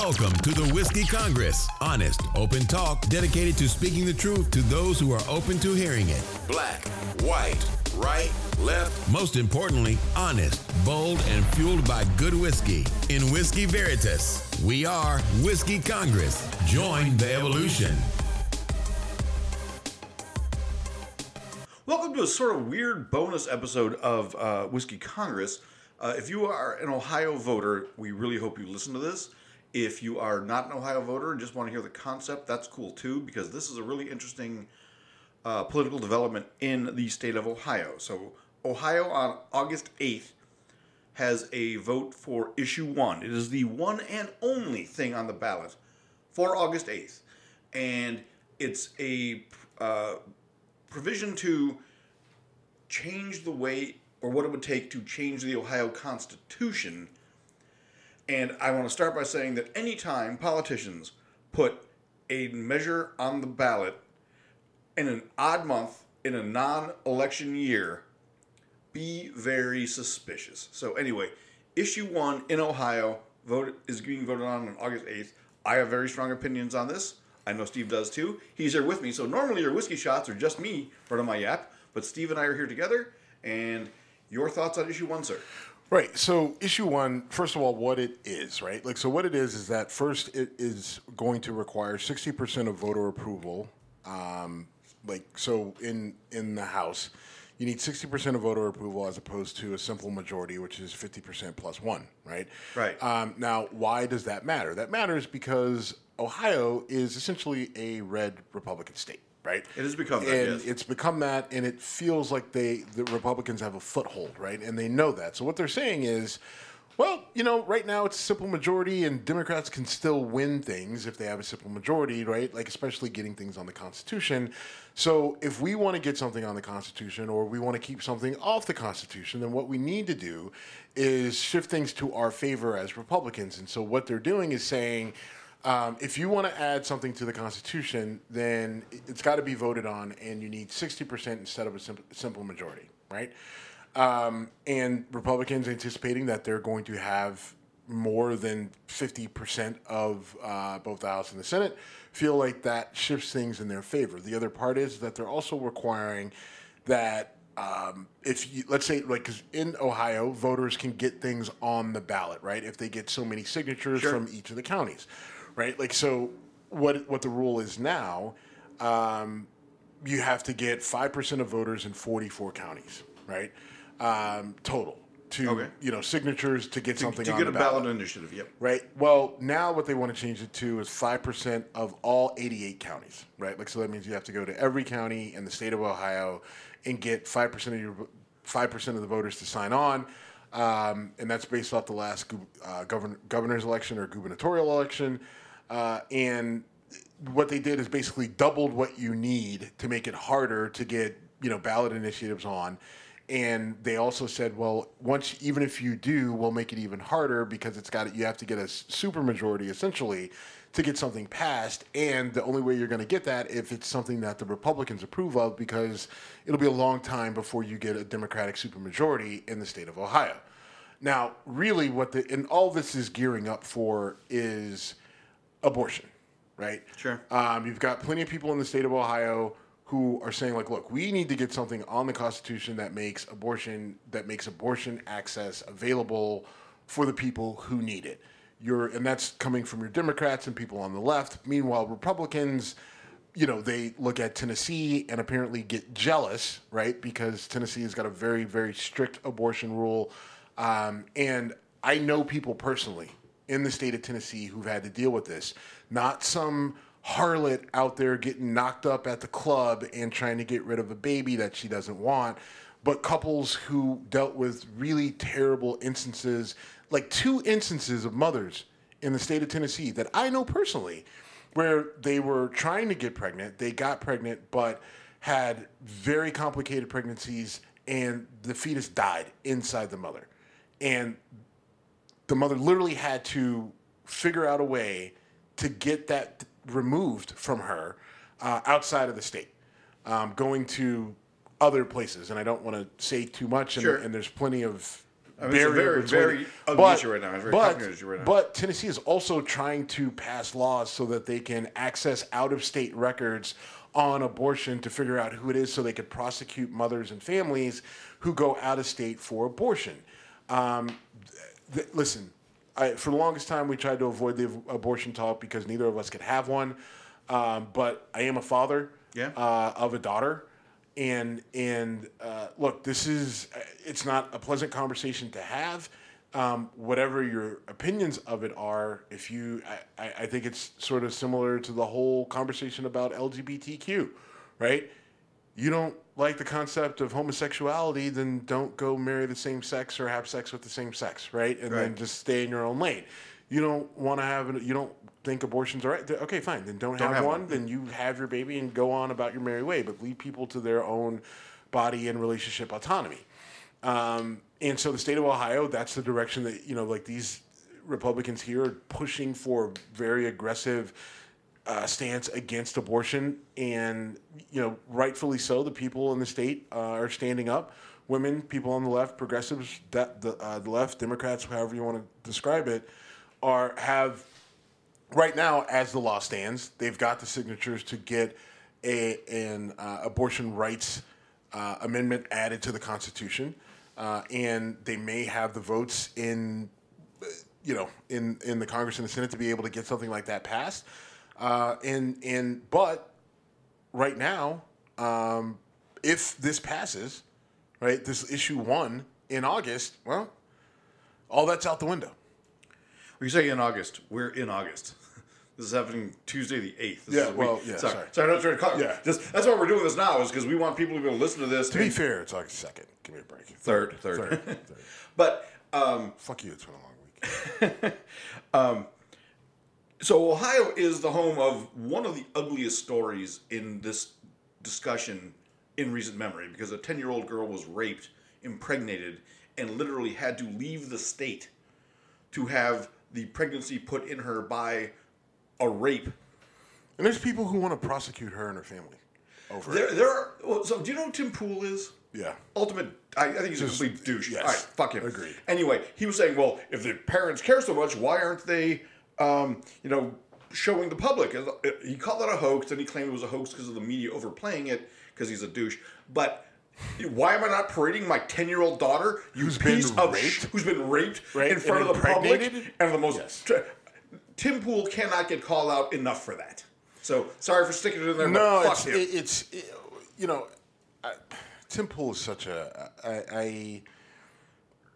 Welcome to the Whiskey Congress. Honest, open talk dedicated to speaking the truth to those who are open to hearing it. Black, white, right, left. Most importantly, honest, bold, and fueled by good whiskey. In Whiskey Veritas, we are Whiskey Congress. Join the evolution. Welcome to a sort of weird bonus episode of uh, Whiskey Congress. Uh, if you are an Ohio voter, we really hope you listen to this. If you are not an Ohio voter and just want to hear the concept, that's cool too, because this is a really interesting uh, political development in the state of Ohio. So, Ohio on August 8th has a vote for issue one. It is the one and only thing on the ballot for August 8th. And it's a uh, provision to change the way or what it would take to change the Ohio Constitution. And I want to start by saying that anytime politicians put a measure on the ballot in an odd month in a non election year, be very suspicious. So, anyway, issue one in Ohio vote is being voted on on August 8th. I have very strong opinions on this. I know Steve does too. He's here with me. So, normally your whiskey shots are just me running my yap, but Steve and I are here together. And your thoughts on issue one, sir? Right. So, issue one, first of all, what it is, right? Like, so what it is is that first it is going to require 60% of voter approval. Um, like, so in in the House, you need 60% of voter approval as opposed to a simple majority, which is 50% plus one, right? Right. Um, now, why does that matter? That matters because Ohio is essentially a red Republican state right? It has become that, and yes. it's become that, and it feels like they the Republicans have a foothold, right? And they know that. So what they're saying is, well, you know, right now it's a simple majority, and Democrats can still win things if they have a simple majority, right? Like especially getting things on the Constitution. So if we want to get something on the Constitution, or we want to keep something off the Constitution, then what we need to do is shift things to our favor as Republicans. And so what they're doing is saying um, if you want to add something to the Constitution, then it's got to be voted on, and you need 60% instead of a simple, simple majority, right? Um, and Republicans anticipating that they're going to have more than 50% of uh, both the House and the Senate feel like that shifts things in their favor. The other part is that they're also requiring that um, if you let's say like because in Ohio voters can get things on the ballot right if they get so many signatures Sure. from each of the counties right like so what what the rule is now um, you have to get 5% of voters in 44 counties right um, total to Okay. you know signatures to get to, something to on get the a ballot ballot initiative. Yep. right? Well, now what they want to change it to is five percent of all eighty-eight counties, right? Like so that means you have to go to every county in the state of Ohio and get five percent of your five percent of the voters to sign on, um, and that's based off the last uh, govern- governor's election or gubernatorial election, uh, and what they did is basically doubled what you need to make it harder to get you know ballot initiatives on. And they also said well once even if you do we'll make it even harder because it's got you have to get a supermajority essentially to get something passed. And the only way you're going to get that if it's something that the republicans approve of because it'll be a long time before you get a democratic supermajority in the state of ohio. Now really what the and all this is gearing up for is abortion right? Sure. Um, you've got plenty of people in the state of Ohio who are saying like, look, we need to get something on the Constitution that makes abortion that makes abortion access available for the people who need it. You're, and that's coming from your Democrats and people on the left. Meanwhile, Republicans, you know, they look at Tennessee and apparently get jealous, right? Because Tennessee has got a very, very strict abortion rule. Um, and I know people personally in the state of Tennessee who've had to deal with this. Not some harlot out there getting knocked up at the club and trying to get rid of a baby that she doesn't want, but couples who dealt with really terrible instances, like two instances of mothers in the state of Tennessee that I know personally, where they were trying to get pregnant, they got pregnant, but had very complicated pregnancies, and the fetus died inside the mother. And the mother literally had to figure out a way to get that removed from her uh, outside of the state, um, going to other places. And I don't want to say too much, and, Sure. and there's plenty of I mean, it's very, between- very issue right now. Very but, right now. but Tennessee is also trying to pass laws so that they can access out of state records on abortion to figure out who it is so they could prosecute mothers and families who go out of state for abortion. Um, th- listen, I, for the longest time, we tried to avoid the abortion talk because neither of us could have one. Um, but I am a father Yeah. uh, of a daughter. And and uh, look, this is it's not a pleasant conversation to have. Um, whatever your opinions of it are, if you, I I think it's sort of similar to the whole conversation about LGBTQ, right? You don't like the concept of homosexuality, then don't go marry the same sex or have sex with the same sex, right? And then just stay in your own lane. You don't want to have, an- you don't think abortions are right. Okay, fine. Then don't, have, have one. one. Then you have your baby and go on about your merry way. But leave people to their own body and relationship autonomy. Um, and so the state of Ohio, that's the direction that you know, like these Republicans here are pushing for very aggressive uh, stance against abortion, and you know, rightfully so. The people in the state uh, are standing up. Women, people on the left, progressives, the, uh, the left, Democrats, however you want to describe it, are have right now, as the law stands, they've got the signatures to get a an uh, abortion rights uh, amendment added to the Constitution, uh, and they may have the votes in, you know, in in the Congress and the Senate to be able to get something like that passed. Uh, and and but right now, um, if this passes, right, this issue one in August, well, all that's out the window. We say in August. We're in August. This is happening Tuesday the eighth. This Yeah, well, yeah, Sorry, sorry. sorry, not trying to call. Yeah. Just, that's why we're doing this now is because we want people to be able to listen to this. To be fair, it's August second. Give me a break. third, third. third. but um, Fuck you. It's been a long week. So Ohio is the home of one of the ugliest stories in this discussion in recent memory because a 10-year-old girl was raped, impregnated, and literally had to leave the state to have the pregnancy put in her by a rape. And there's people who want to prosecute her and her family over There, it. there are. well, So, do you know who Tim Pool is? Yeah. Ultimate. I, I think he's Just- a complete douche. yes. All right, fuck him. Agreed. Anyway, he was saying, well, if the parents care so much, why aren't they, um, you know, showing the public? He called it a hoax, and he claimed it was a hoax because of the media overplaying it because he's a douche. But why am I not parading my ten-year-old daughter, you Who's been piece of sh- raped? who's been raped in front of the public and the most? Yes. tr- Tim Pool cannot get called out enough for that. So sorry for sticking it in there. No, it's, it, it's it- you know, I, Tim Pool is such a. I, I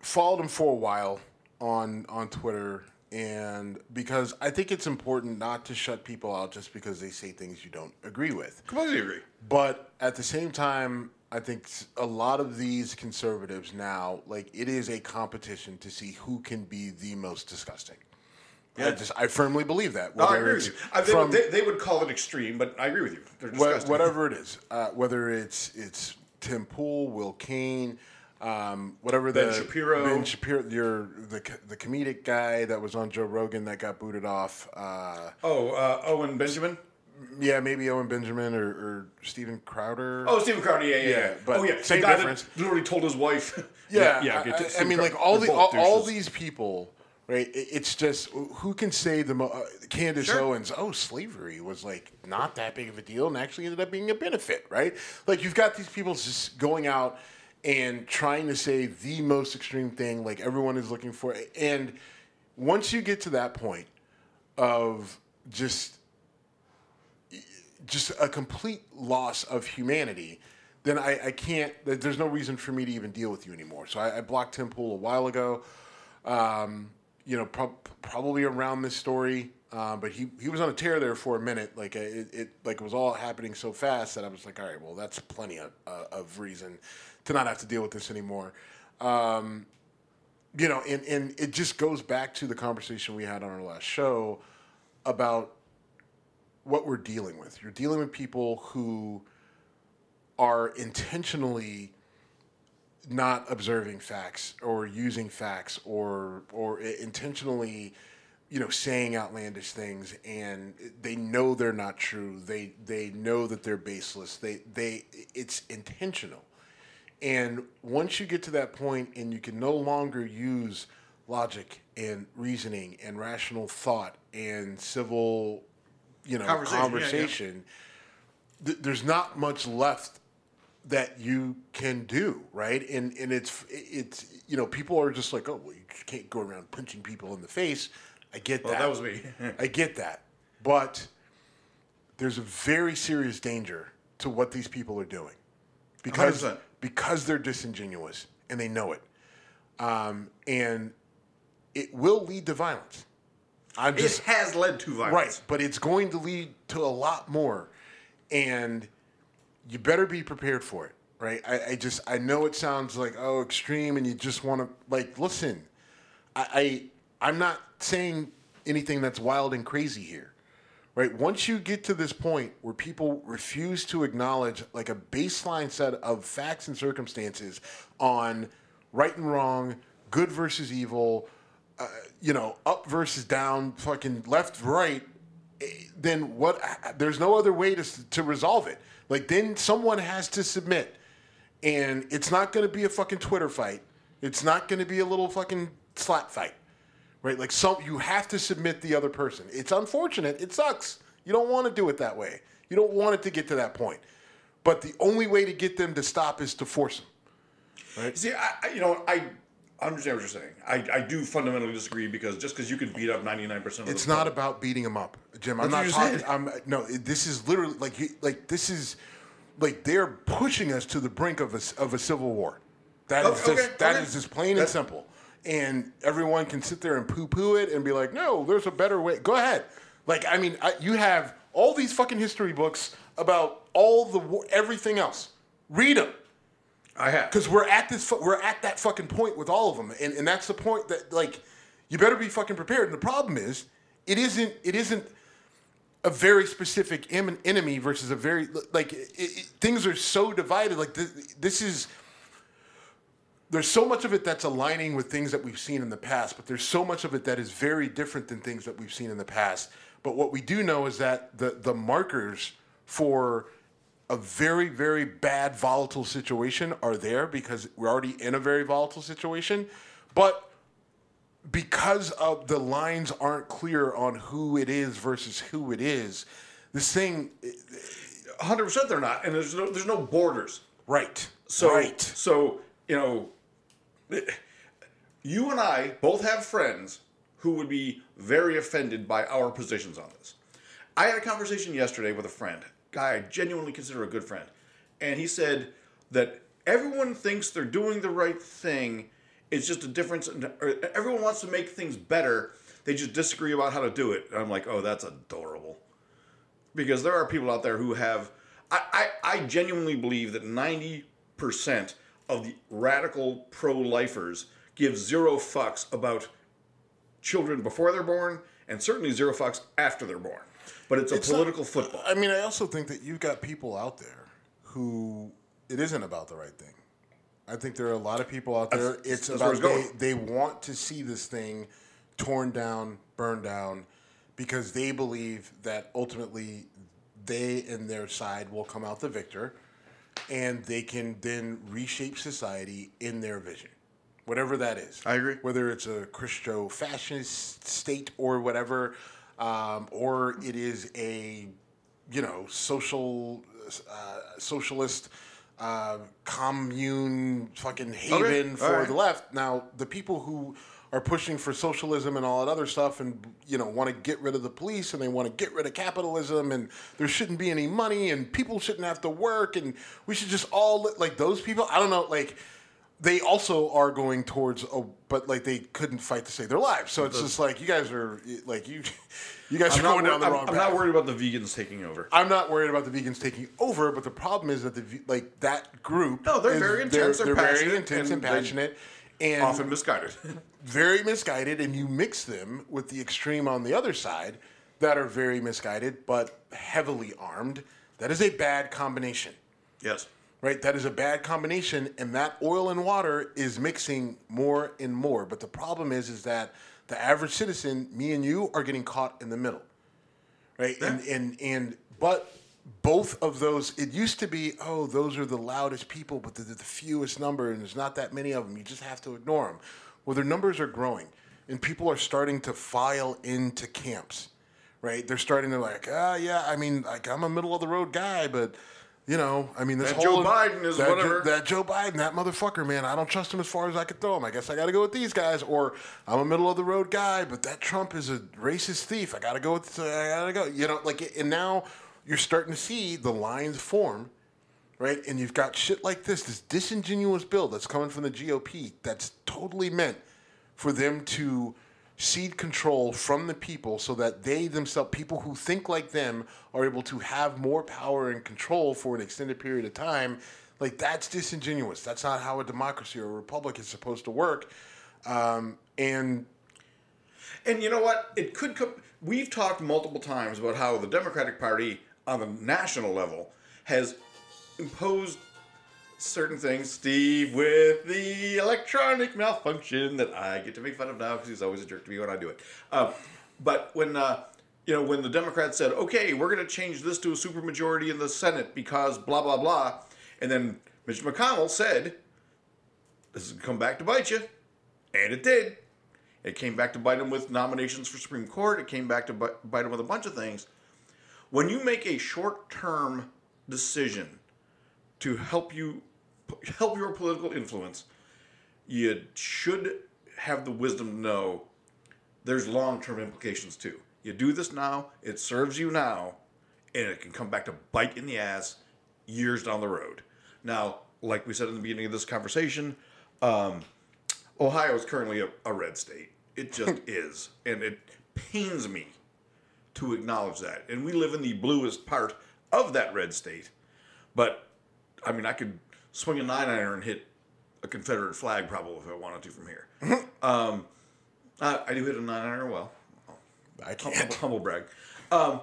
followed him for a while on on Twitter, and because I think it's important not to shut people out just because they say things you don't agree with. Completely agree. But at the same time, I think a lot of these conservatives now, like it is a competition to see who can be the most disgusting. I just I firmly believe that. No, I agree with you. I, they, from- they, they would call it extreme, but I agree with you. Disgusting. whatever it is, uh, whether it's it's Tim Pool, Will Cain, um, whatever Ben the Shapiro. Ben Shapiro, your the the comedic guy that was on Joe Rogan that got booted off. Uh, Oh, uh, Owen Benjamin. yeah, maybe Owen Benjamin or, or Steven Crowder. Oh, Steven Crowder. Yeah, yeah, yeah. Yeah, but oh, yeah. same the guy difference. That literally told his wife. Yeah, yeah. I- okay, I, I mean, like all They're the all, all these people, right? it- It's just who can say the mo- uh, Candace Sure. Owens? Oh, slavery was like not that big of a deal, and actually ended up being a benefit, right? Like you've got these people just going out and trying to say the most extreme thing, like everyone is looking for, and once you get to that point of just just a complete loss of humanity, then I, I can't. There's no reason for me to even deal with you anymore. So I, I blocked Tim Pool a while ago. Um, you know, prob probably around this story, um, but he he was on a tear there for a minute. Like uh, it, it like it was all happening so fast that I was like, all right, well, that's plenty of, uh, of reason to not have to deal with this anymore. Um, you know, and, and it just goes back to the conversation we had on our last show about what we're dealing with. You're dealing with people who are intentionally not observing facts or using facts or or intentionally you know saying outlandish things and they know they're not true they they know that they're baseless they they it's intentional And once you get to that point and you can no longer use logic and reasoning and rational thought and civil, you know, Conversation, conversation, yeah, yeah. th- there's not much left that you can do, right? And and it's it's you know people are just like, oh, well, you can't go around punching people in the face. I get Well, that. that was me. I get that, but there's a very serious danger to what these people are doing because 100%. Because they're disingenuous and they know it, um, and it will lead to violence. I'm It has led to violence. Right, but it's going to lead to a lot more, and you better be prepared for it. Right? I, I just I know it sounds like oh extreme, and you just want to like listen. I, I I'm not saying anything that's wild and crazy here. Right? Once you get to this point where people refuse to acknowledge like a baseline set of facts and circumstances on right and wrong, good versus evil, uh, you know, up versus down, fucking left, right, eh, then what? There's no other way to to resolve it. Like then someone has to submit, and it's not going to be a fucking Twitter fight. It's not going to be a little fucking slap fight, right? Like some you have to submit the other person. It's unfortunate. It sucks. You don't want to do it that way. You don't want it to get to that point. But the only way to get them to stop is to force them. Right? See, I, you know, I understand what you're saying. I, I do fundamentally disagree because just because you can beat up 99% of It's not about beating them up, Jim. I'm That's not talking. I'm no. This is literally like you, like this is like they're pushing us to the brink of a of a civil war. That oh, is Okay, just okay, that okay. is just plain and simple. And everyone can sit there and poo poo it and be like, no, there's a better way. Go ahead. Like I mean, I, you have all these fucking history books about all the everything else. Read them I have. because we're at this we're at that fucking point with all of them and, and that's the point that like you better be fucking prepared and the problem is it isn't it isn't a very specific enemy versus a very like it, it, things are so divided like this, this is there's so much of it that's aligning with things that we've seen in the past, but there's so much of it that is very different than things that we've seen in the past. But what we do know is that the the markers for a very very bad volatile situation are there because we're already in a very volatile situation, but because of the lines aren't clear on who it is versus who it is, this thing eh, eh, 100% they're not. And there's no, there's no borders. right So, right so you know, you and I both have friends who would be very offended by our positions on this. I had a conversation yesterday with a friend, guy I genuinely consider a good friend, and he said that everyone thinks they're doing the right thing. It's just a difference. In, everyone wants to make things better. They just disagree about how to do it. And I'm like, oh, that's adorable because there are people out there who have I, I, I genuinely believe that 90% of the radical pro-lifers give zero fucks about children before they're born and certainly zero fucks after they're born but it's a It's not- political football I mean, I also think that you've got people out there who it isn't about the right thing. I think there are a lot of people out there. That's- it's that's about they, they want to see this thing torn down, burned down, because they believe that ultimately they and their side will come out the victor, and they can then reshape society in their vision, whatever that is. I agree. Whether it's a Christo fascist state or whatever, um, or it is a you know social uh, socialist uh, commune fucking haven all for right. the left. Now the people who are pushing for socialism and all that other stuff and you know want to get rid of the police and they want to get rid of capitalism and there shouldn't be any money and people shouldn't have to work and we should just all li- like those people I don't know like they also are going towards oh but like they couldn't fight to save their lives so it's just like you guys are like you you guys I'm, are going down the I'm- wrong I'm path. not worried about the vegans taking over I'm not worried about the vegans taking over, but the problem is that the like that group. No, they're is- very intense, they're very passionate, intense and, and they- passionate, and often misguided very misguided. And you mix them with the extreme on the other side that are very misguided but heavily armed. That is a bad combination, yes right? That is a bad combination, and that oil and water is mixing more and more. But the problem is, is that the average citizen, me and you, are getting caught in the middle right? And and and but both of those, it used to be, oh, those are the loudest people, but they're the fewest number, and there's not that many of them. You just have to ignore them. Well, their numbers are growing, and people are starting to file into camps, right? They're starting to like, ah, yeah, I mean, like I'm a middle of the road guy, but you know, I mean, this That whole Joe Biden is that, whatever. that Joe Biden, that motherfucker, man, I don't trust him as far as I could throw him. I guess I got to go with these guys, or I'm a middle of the road guy, but that Trump is a racist thief. I got to go with, I got to go. You know, like, and now you're starting to see the lines form, right? And you've got shit like this, this disingenuous bill that's coming from the GOP that's totally meant for them to cede control from the people so that they themselves, people who think like them, are able to have more power and control for an extended period of time. Like, that's disingenuous. That's not how a democracy or a republic is supposed to work. Um, and And you know what? It could come. We've talked multiple times about how the Democratic Party on the national level has imposed certain things. Steve with the electronic malfunction that I get to make fun of now because he's always a jerk to me when I do it. Uh, but when uh, you know when the Democrats said, "Okay, we're going to change this to a supermajority in the Senate because blah blah blah," and then Mitch McConnell said, "This is going to come back to bite you," and it did. It came back to bite him with nominations for Supreme Court. It came back to bite him with a bunch of things. When you make a short-term decision to help you help your political influence, you should have the wisdom to know there's long-term implications too. You do this now, it serves you now, and it can come back to bite in the ass years down the road. Now, like we said in the beginning of this conversation, um, Ohio is currently a, a red state. It just is. And it pains me to acknowledge that. And we live in the bluest part of that red state. But, I mean, I could swing a nine iron and hit a Confederate flag probably if I wanted to from here. um, I, I do hit a nine iron well. I Humble, can't. humble brag. Um,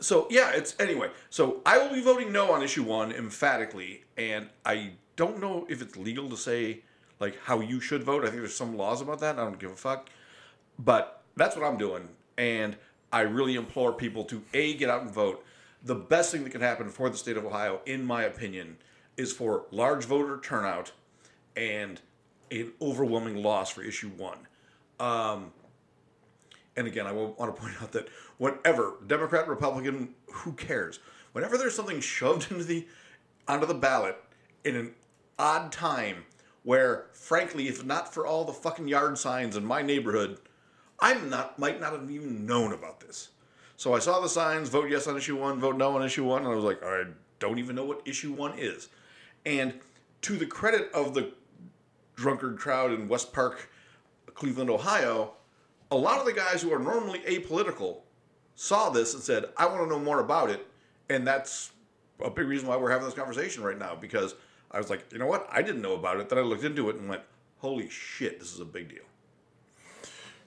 so yeah, it's anyway. So I will be voting no on issue one emphatically, and I don't know if it's legal to say like how you should vote. I think there's some laws about that. I don't give a fuck, but that's what I'm doing, and I really implore people to a get out and vote. The best thing that can happen for the state of Ohio, in my opinion, is for large voter turnout and an overwhelming loss for issue one. Um, and again, I want to point out that whatever Democrat, Republican, who cares? Whenever there's something shoved into the onto the ballot in an odd time, where frankly, if not for all the fucking yard signs in my neighborhood, I'm not might not have even known about this. So I saw the signs: vote yes on issue one, vote no on issue one, and I was like, I don't even know what issue one is. And to the credit of the drunkard crowd in West Park, Cleveland, Ohio, a lot of the guys who are normally apolitical saw this and said, I want to know more about it. And that's a big reason why we're having this conversation right now because I was like, you know what? I didn't know about it. Then I looked into it and went, holy shit, this is a big deal.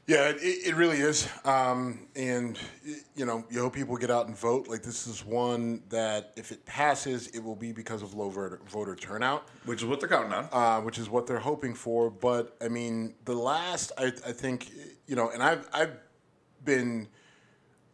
Yeah, it, it really is. Um, and, you know, you hope people get out and vote. Like, this is one that if it passes, it will be because of low voter, voter turnout, Which is what they're counting on. uh, which is what they're hoping for. But, I mean, the last, I, I think, you know, and I've, I've been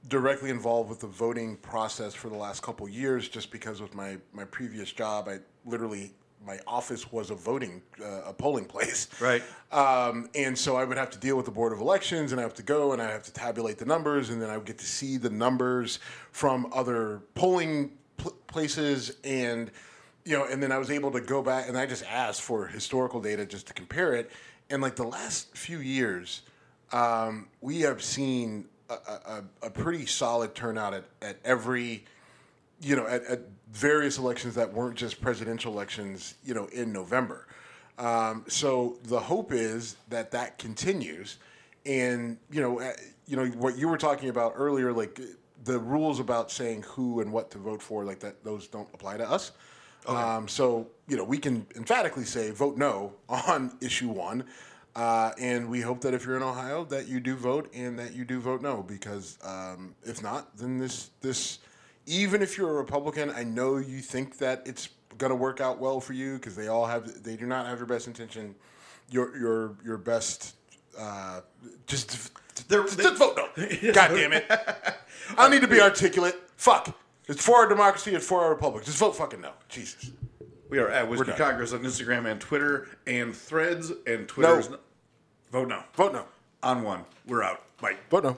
directly involved with the voting process for the last couple years just because of my, my previous job. I literally, my office was a voting, uh, a polling place. Right. Um, and so I would have to deal with the Board of Elections, and I have to go and I have to tabulate the numbers, and then I would get to see the numbers from other polling pl- places, and you know, and then I was able to go back and I just asked for historical data just to compare it, and like the last few years, um, we have seen a, a, a pretty solid turnout at, at every you know, at, at various elections that weren't just presidential elections, you know, in November. Um, so the hope is that that continues, and you know, uh, you know what you were talking about earlier, like the rules about saying who and what to vote for, like that, those don't apply to us. Um, so you know, we can emphatically say vote no on issue one. Uh, and we hope that if you're in Ohio, that you do vote and that you do vote no, because um, if not, then this this even if you're a Republican, I know you think that it's going to work out well for you because they all have they do not have your best intention, your your your best. Uh, just They're- just, just vote no. God damn it! I need to be articulate. Fuck. It's for our democracy. It's for our republic. Just vote fucking no. Jesus. We are at Whiskey. Congress on Instagram and Twitter and Threads and Twitter's. No. Vote no. Vote no. On one. We're out. Bye. Vote no.